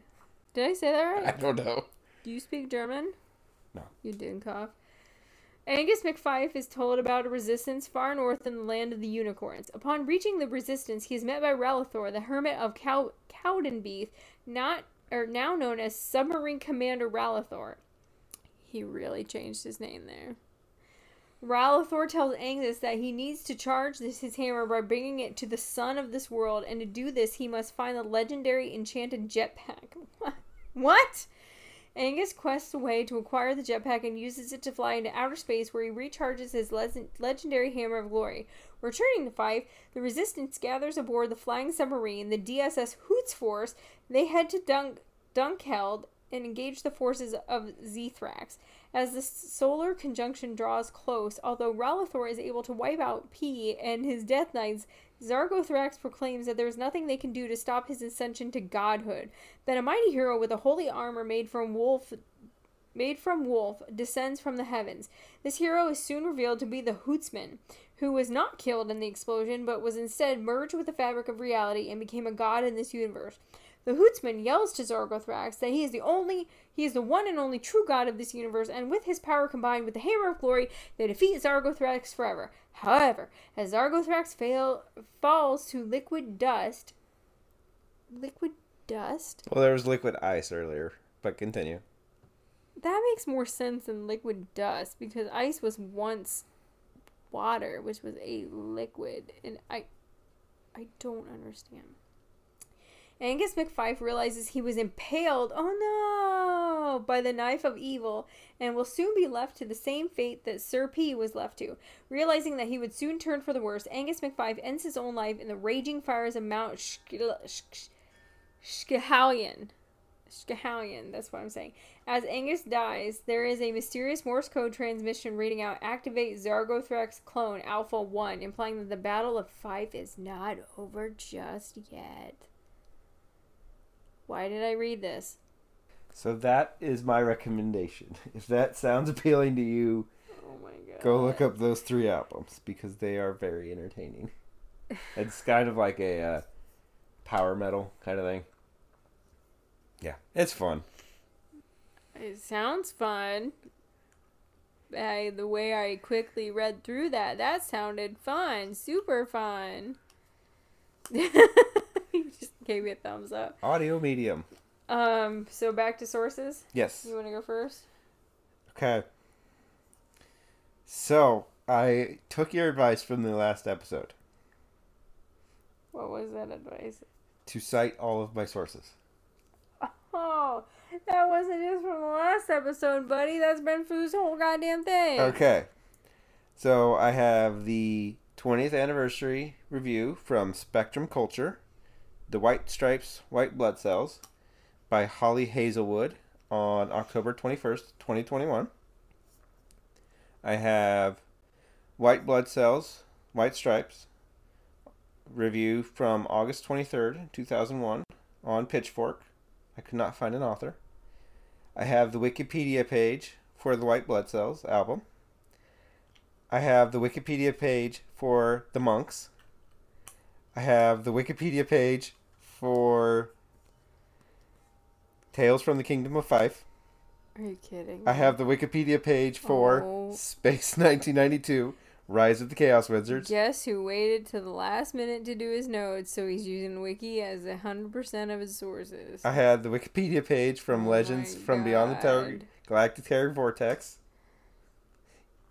Did I say that right? I don't know. Do you speak German? No. You didn't cough. Angus McFife is told about a resistance far north in the land of the unicorns. Upon reaching the resistance, he is met by Ralathor, the hermit of Cow- Cowdenbeath, not or now known as Submarine Commander Ralathor. He really changed his name there. Ralathor tells Angus that he needs to charge this, his hammer by bringing it to the sun of this world, and to do this, he must find the legendary enchanted jetpack. what? Angus quests a way to acquire the jetpack and uses it to fly into outer space where he recharges his le- legendary Hammer of Glory. Returning to Fife, the Resistance gathers aboard the flying submarine, the DSS Hoots Force. They head to Dunk- Dunkeld and engage the forces of Zethrax. As the solar conjunction draws close, although Ralathor is able to wipe out P and his Death Knights, Zargothrax proclaims that there is nothing they can do to stop his ascension to godhood. Then a mighty hero with a holy armor made from wolf made from wolf descends from the heavens. This hero is soon revealed to be the Hootsman, who was not killed in the explosion but was instead merged with the fabric of reality and became a god in this universe. The Hootsman yells to Zargothrax that he is the only, he is the one and only true god of this universe, and with his power combined with the Hammer of Glory, they defeat Zargothrax forever. However, as Zargothrax fail, falls to liquid dust, liquid dust. Well, there was liquid ice earlier, but continue. That makes more sense than liquid dust because ice was once water, which was a liquid, and I, I don't understand. Angus McFife realizes he was impaled, oh no, by the knife of evil and will soon be left to the same fate that Sir P was left to. Realizing that he would soon turn for the worse, Angus McFife ends his own life in the raging fires of Mount Schkahalion. Schkahalion, that's what I'm saying. As Angus dies, there is a mysterious Morse code transmission reading out Activate Zargothrax clone Alpha 1, implying that the Battle of Fife is not over just yet. Why did I read this? So that is my recommendation. If that sounds appealing to you, Oh my god. go look up those three albums because they are very entertaining. It's kind of like a uh, power metal kind of thing. Yeah, it's fun. It sounds fun. I, the way I quickly read through that, that sounded fun. Super fun. you just gave me a thumbs up. Audio medium. Um, so back to sources. Yes. You want to go first? Okay. So I took your advice from the last episode What was that advice? to cite all of my sources. Oh, that wasn't just from the last episode, buddy. That's been for this whole goddamn thing. Okay. So I have the 20th anniversary review from Spectrum Culture, The White Stripes, White Blood Cells by Holly Hazelwood on October 21st, 2021. I have White Blood Cells, White Stripes, review from August 23rd, 2001 on Pitchfork. I could not find an author. I have the Wikipedia page for the White Blood Cells album. I have the Wikipedia page for the Monks. I have the Wikipedia page for Tales from the Kingdom of Fife. Are you kidding? I have the Wikipedia page for Oh. Space 1992 Rise of the Chaos Wizards. Guess who waited to the last minute to do his notes, so he's using Wiki as a hundred percent of his sources. I had the Wikipedia page from Oh Legends from Beyond the God. Galactic Vortex.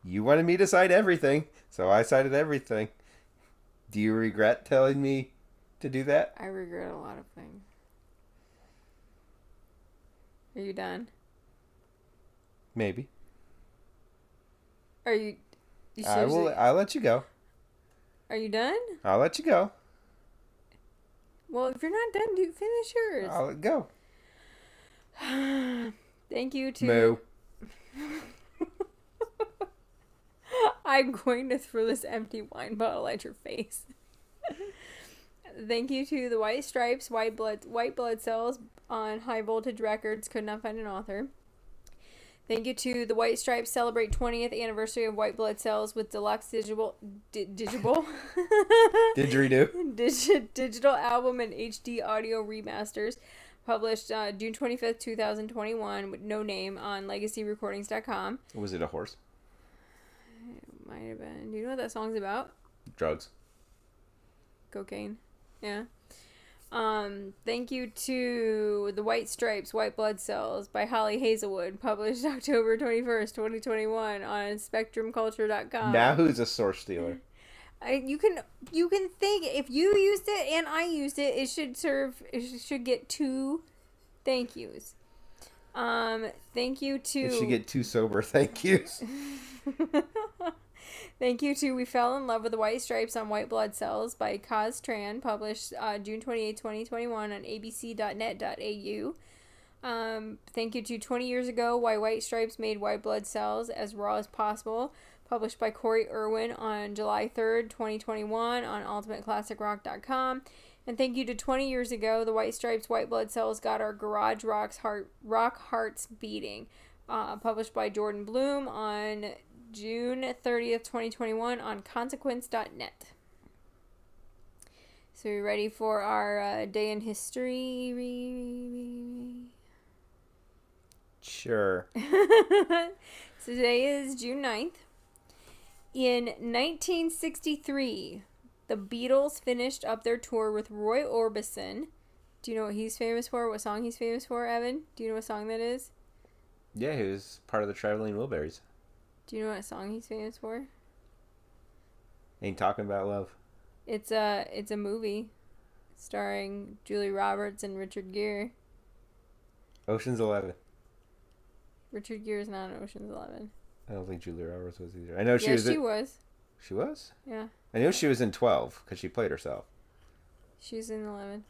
You wanted me to cite everything, so I cited everything. Do you regret telling me to do that? I regret a lot of things. Are you done? Maybe. Are you? you I will. I'll let you go. Are you done? I'll let you go. Well, if you're not done, do finish yours. I'll let go. Thank you to. Moo. I'm going to throw this empty wine bottle at your face. Thank you to the White Stripes, White Blood, White Blood Cells on High Voltage Records. Could not find an author. Thank you to the White Stripes celebrate 20th anniversary of White Blood Cells with deluxe digital, di- digital, Didgeridoo. Digi- digital album and HD audio remasters. Published uh, June 25th, 2021, with no name on legacyrecordings.com. Was it a horse? Might have been. Do you know what that song's about? Drugs. Cocaine. Yeah. Um, thank you to The White Stripes, White Blood Cells by Holly Hazelwood, published October 21st, 2021 on spectrumculture.com. now who's a source stealer? I, you can you can think if you used it and I used it, it should serve it should get two thank yous. Um, thank you to It should get two sober thank yous. Thank you to We Fell in Love with the White Stripes on White Blood Cells by Kaz Tran, published uh, June 28, 2021 on abc.net.au. Um, thank you to 20 Years Ago Why White Stripes Made White Blood Cells as Raw as Possible, published by Corey Irwin on July 3rd, 2021 on ultimateclassicrock.com. And thank you to 20 Years Ago The White Stripes White Blood Cells Got Our Garage Rocks Heart, Rock Hearts Beating, uh, published by Jordan Bloom on June 30th, 2021 on consequence.net. So you ready for our uh, day in history? Sure. so today is June 9th. In 1963, the Beatles finished up their tour with Roy Orbison. Do you know what he's famous for? What song he's famous for, Evan? Do you know what song that is? Yeah, he was part of the Traveling Wilburys. Do you know what song he's famous for? Ain't talking about love. It's a it's a movie starring Julie Roberts and Richard Gere. Ocean's Eleven. Richard Gere is not in Ocean's Eleven. I don't think Julie Roberts was either. I know she yeah, was. she in- was. she was. Yeah, I knew she was in Twelve because she played herself. she's in Eleven.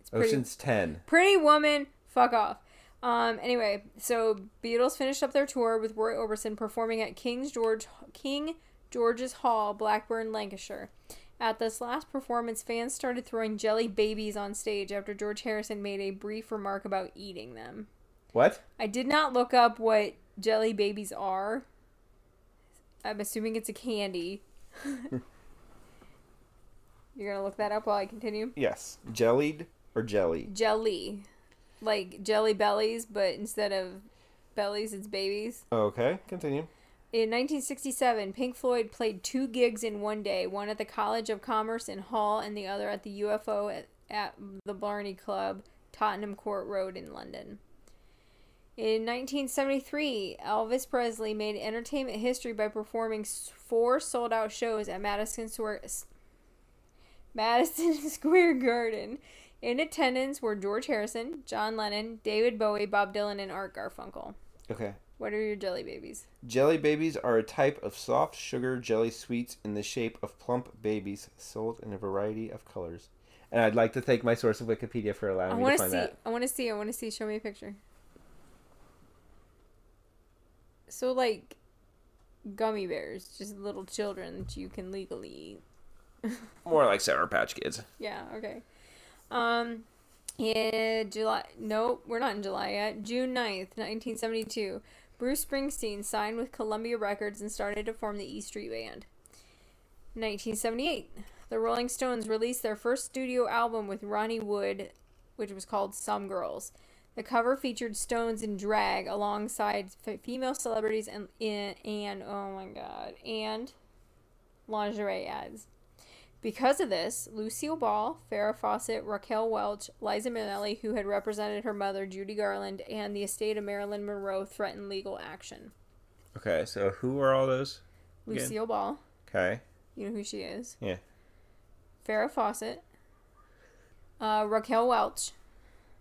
It's pretty, Ocean's Ten. Pretty Woman, fuck off. Um. Anyway, so Beatles finished up their tour with Roy Orbison performing at King's George King George's Hall, Blackburn, Lancashire. At this last performance, fans started throwing jelly babies on stage after George Harrison made a brief remark about eating them. What? I did not look up what jelly babies are. I'm assuming it's a candy. You're gonna look that up while I continue? Yes. Jellied or jelly? Jelly. Like jelly bellies, but instead of bellies, it's babies. Okay, continue. In 1967, Pink Floyd played two gigs in one day, one at the College of Commerce in Hull and the other at the UFO at, at the Blarney Club, Tottenham Court Road in London. In 1973, Elvis Presley made entertainment history by performing four sold out shows at Madison Square, Madison Square Garden. In attendance were George Harrison, John Lennon, David Bowie, Bob Dylan, and Art Garfunkel. Okay. What are your jelly babies? Jelly babies are a type of soft sugar jelly sweets in the shape of plump babies, sold in a variety of colors. And I'd like to thank my source of Wikipedia for allowing me to do it. I me want to to find see. that. I want to see. I want to see. Show me a picture. So like gummy bears, just little children that you can legally eat. More like Sour Patch Kids. Yeah, okay. Um in July nope, we're not in July yet. June 9th, 1972. Bruce Springsteen signed with Columbia Records and started to form the E Street Band. 1978. The Rolling Stones released their first studio album with Ronnie Wood, which was called Some Girls. The cover featured Stones in drag alongside female celebrities and and oh my god, and lingerie ads. Because of this, Lucille Ball, Farrah Fawcett, Raquel Welch, Liza Minnelli, who had represented her mother, Judy Garland, and the estate of Marilyn Monroe, threatened legal action. Okay, so who are all those? Again? Lucille Ball, Okay. you know who she is. Yeah. Farrah Fawcett, uh, Raquel Welch,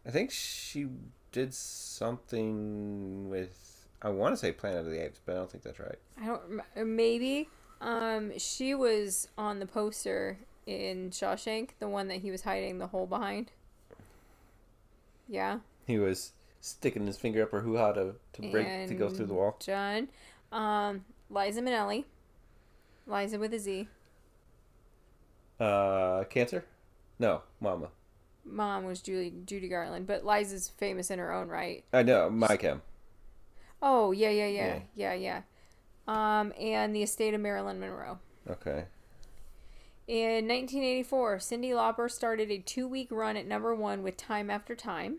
I think she did something with. I want to say Planet of the Apes, but I don't think that's right. I don't maybe. Um, she was on the poster in Shawshank, the one that he was hiding the hole behind. Yeah. He was sticking his finger up her hoo ha to, to break to go through the wall. John, um, Liza Minnelli, Liza with a Z. Uh, cancer? No, Mama. Mom was Julie Judy Garland, but Liza's famous in her own right. I know, my chem. Oh yeah, yeah, yeah, yeah, yeah. Um, and the estate of Marilyn Monroe. Okay. In 1984, Cyndi Lauper started a two-week run at number one with "Time After Time."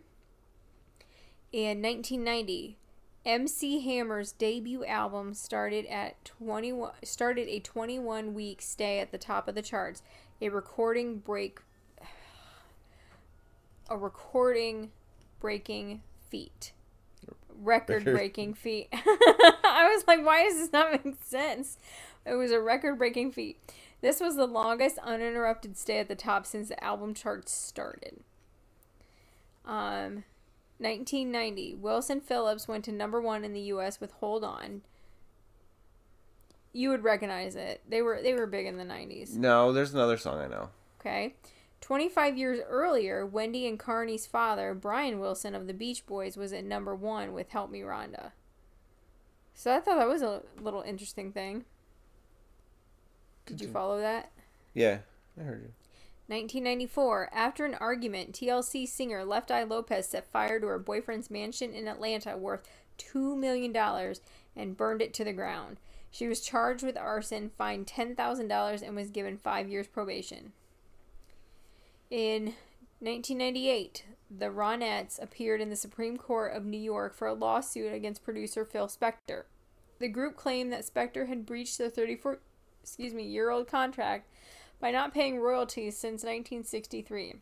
In 1990, MC Hammer's debut album started at 21 started a 21-week stay at the top of the charts, a recording break a recording breaking feat. Record breaking feat. I was like, why does this not make sense? It was a record breaking feat. This was the longest uninterrupted stay at the top since the album charts started. Um, 1990, Wilson Phillips went to number one in the U.S. with "Hold On." You would recognize it. They were they were big in the 90s. No, there's another song I know. Okay. 25 years earlier, Wendy and Carnie's father, Brian Wilson of the Beach Boys, was at number one with Help Me Rhonda. So I thought that was a little interesting thing. Did you mm-hmm. follow that? Yeah, I heard you. 1994, after an argument, TLC singer Left Eye Lopez set fire to her boyfriend's mansion in Atlanta worth $2 million and burned it to the ground. She was charged with arson, fined $10,000, and was given five years probation. In 1998, the Ronettes appeared in the Supreme Court of New York for a lawsuit against producer Phil Spector. The group claimed that Spector had breached the 34 excuse me, year old contract by not paying royalties since 1963.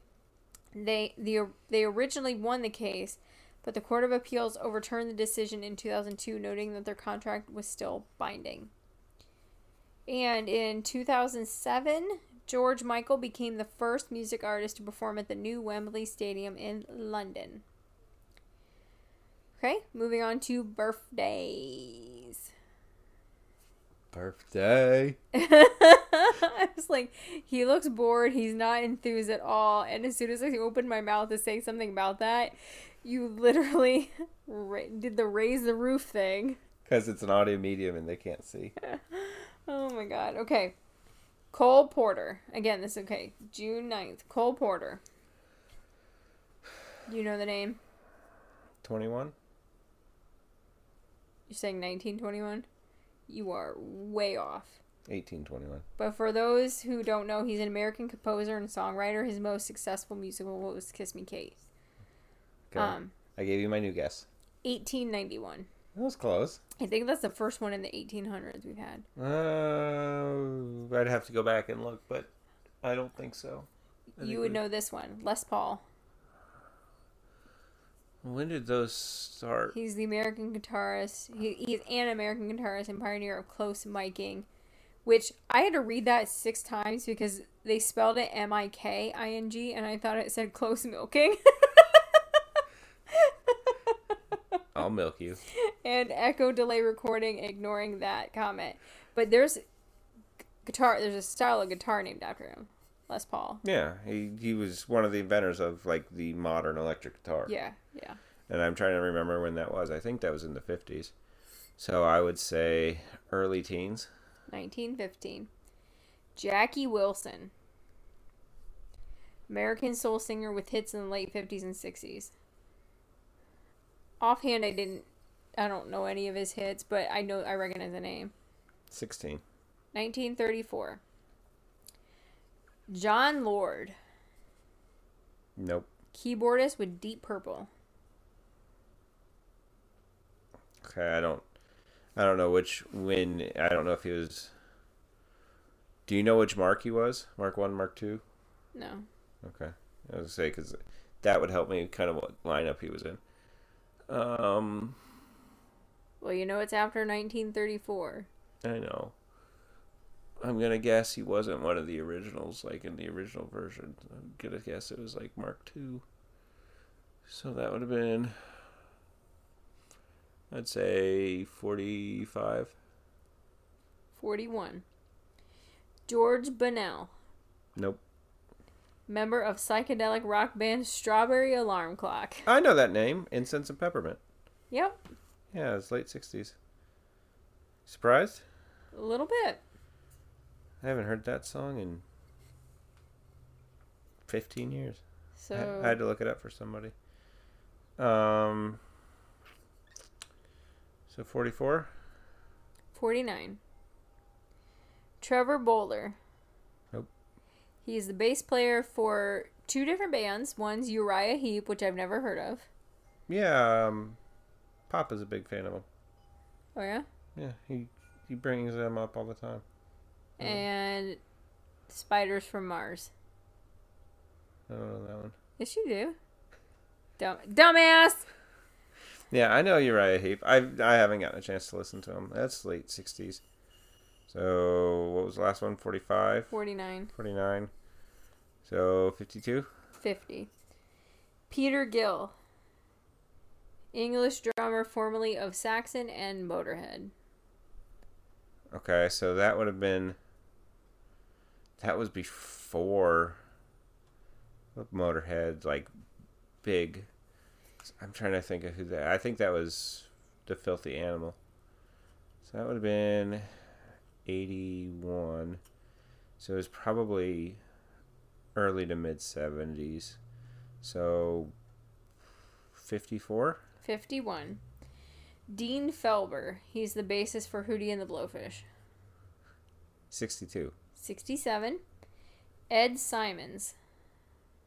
They the they originally won the case, but the Court of Appeals overturned the decision in 2002 noting that their contract was still binding. And in 2007, George Michael became the first music artist to perform at the new Wembley Stadium in London. Okay, moving on to birthdays. Birthday. I was like, he looks bored. He's not enthused at all. And as soon as I opened my mouth to say something about that, you literally ra- did the raise the roof thing. Because it's an audio medium and they can't see. Oh my god. Okay. Cole Porter. Again, this is okay. June 9th. Cole Porter. Do you know the name? 21? You're saying 1921? You are way off. 1821. But for those who don't know, he's an American composer and songwriter. His most successful musical was Kiss Me Kate. Okay. Um, I gave you my new guess. 1891. That was close. I think that's the first one in the 1800s we've had. Uh, I'd have to go back and look, but I don't think so. I You think would we- know this one, Les Paul. When did those start? He's the American guitarist. He, he's an American guitarist and pioneer of close miking, which I had to read that six times because they spelled it M I K I N G, and I thought it said close milking. I'll milk you. And echo delay recording, ignoring that comment. But there's guitar. There's a style of guitar named after him, Les Paul. Yeah, he he was one of the inventors of like the modern electric guitar. Yeah, yeah. And I'm trying to remember when that was. I think that was in the 50s. So I would say early teens. 1915. Jackie Wilson. American soul singer with hits in the late 50s and 60s. Offhand, I didn't, I don't know any of his hits, but I know, I recognize the name. 16. 1934. Jon Lord. Nope. Keyboardist with Deep Purple. Okay, I don't I don't know which when I don't know if he was Do you know which mark he was? Mark 1, Mark 2? No. Okay. I was going to say cuz that would help me kind of what lineup he was in. Um Well, you know it's after 1934. I know. I'm gonna guess he wasn't one of the originals, like in the original version. I'm gonna guess it was like Mark II. So that would have been, I'd say 45. 41. George Bunnell. Nope. Member of psychedelic rock band Strawberry Alarm Clock. I know that name, Incense and Peppermint. Yep, Yeah, it's late 60s. Surprised? a little bit. I haven't heard that song in 15 years. I- So I, had to look it up for somebody. Um. So 44. 49. Trevor Bolder. Nope. He's the bass player for two different bands. One's Uriah Heep, which I've never heard of. Yeah, um, Papa's a big fan of them. Oh yeah. Yeah, he he brings them up all the time. And Spiders from Mars. I don't know that one. Yes, you do. Dumb dumbass. Yeah, I know Uriah Heep. I I haven't gotten a chance to listen to him. That's late '60s. So what was the last one? 45, 49. 49. So 52. 50. Peter Gill. English drummer formerly of Saxon and Motorhead. Okay, so that would have been. That was before. Motorhead, like big. I'm trying to think of who that. I think that was the Philthy Animal. So that would have been 81. So it was probably early to mid 70s. So 54. 51. Dean Felber. He's the bassist for Hootie and the Blowfish. 62. 67. Ed Simons.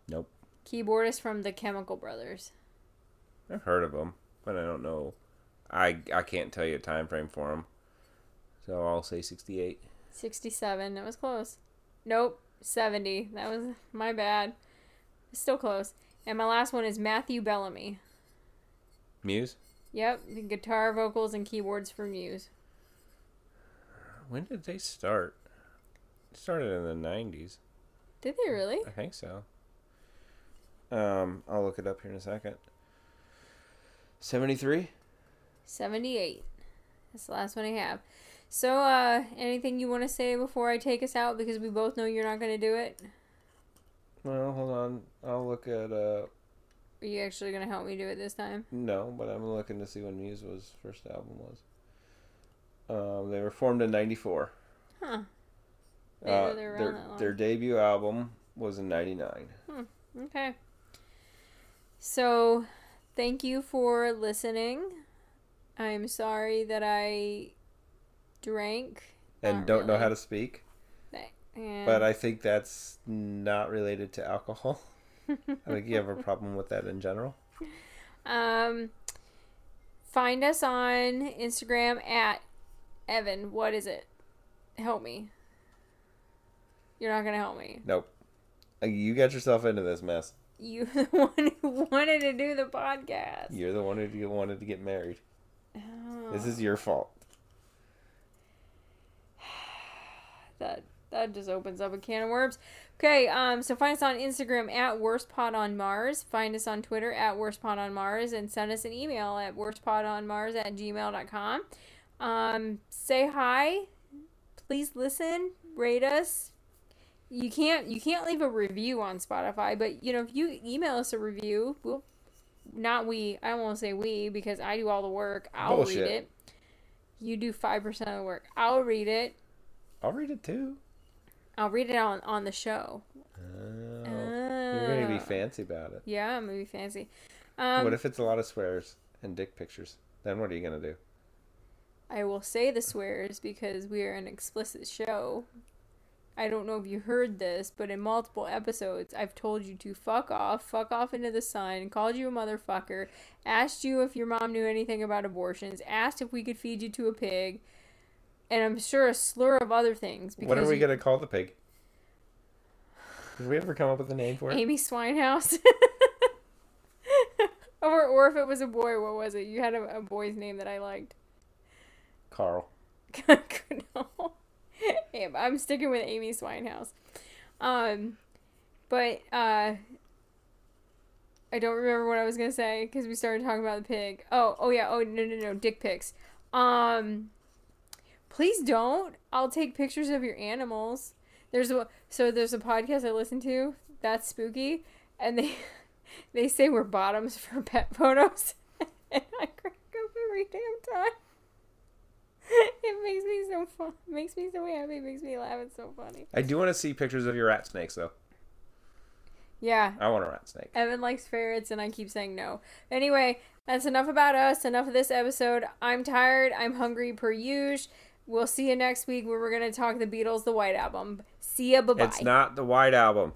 Nope. Keyboardist from the Chemical Brothers. I've heard of them, but I don't know. I I can't tell you a time frame for them. So I'll say 68. 67. That was close. Nope. 70. That was my bad. Still close. And my last one is Matthew Bellamy. Muse? Yep, the guitar, vocals, and keyboards for Muse. When did they start? It started in the 90s. Did they really? I think so. Um, I'll look it up here in a second. 73? 78. That's the last one I have. So, uh, anything you want to say before I take us out? Because we both know you're not going to do it. Well, hold on. I'll look at uh Are you actually going to help me do it this time? no, but I'm looking to see when Muse was first album was. Um, they were formed in 94. Huh. Uh, they were around their their debut album was in 99. Okay. So, thank you for listening. I'm sorry that I drank. And don't know how to speak. And But I think that's not related to alcohol. I think you have a problem with that in general. Um, find us on Instagram at Evan. What is it? Help me. You're not gonna help me. Nope. Uh, You got yourself into this mess. You the one who wanted to do the podcast. You're the one who wanted to get married. Oh, This is your fault. that that just opens up a can of worms. Okay, um, so find us on Instagram at worstpod on Mars. Find us on Twitter at worstpod on Mars, and send us an email at worstpodonmars at gmail.com. Um, say hi. Please listen. Rate us. You can't you can't leave a review on Spotify, but you know if you email us a review, we'll not we. I won't say we because I do all the work. I'll Bullshit. read it. You do five percent of the work. I'll read it. I'll read it too. I'll read it on on the show. Oh, you're gonna be Oh. fancy about it. Yeah, I'm gonna be fancy. Um, what if it's a lot of swears and dick pictures? Then what are you gonna do? I will say the swears because we are an explicit show. I don't know if you heard this, but in multiple episodes, I've told you to fuck off, fuck off into the sun, called you a motherfucker, asked you if your mom knew anything about abortions, asked if we could feed you to a pig, and I'm sure a slur of other things. What are we you- gonna call the pig? Did we ever come up with a name for it? Amy Swinehouse. or, or if it was a boy, what was it? You had a, a boy's name that I liked. Carl. no. I'm sticking with Amy Swinehouse. Um, but uh, I don't remember what I was gonna say because we started talking about the pig. Oh, oh yeah. Oh no, no, no. Dick pics. Um, please don't. I'll take pictures of your animals. There's a so there's a podcast I listen to that's spooky, and they they say we're bottoms for pet photos, and I crack up every damn time. It makes me so fun. Makes me so happy. It makes me laugh. It's so funny. I do want to see pictures of your rat snakes though. Yeah. I want a rat snake. Evan likes ferrets, and I keep saying no. Anyway, that's enough about us. Enough of this episode. I'm tired. I'm hungry per usual. We'll see you next week where we're going to talk the Beatles, the White Album. See ya. Bye bye. It's not the White Album.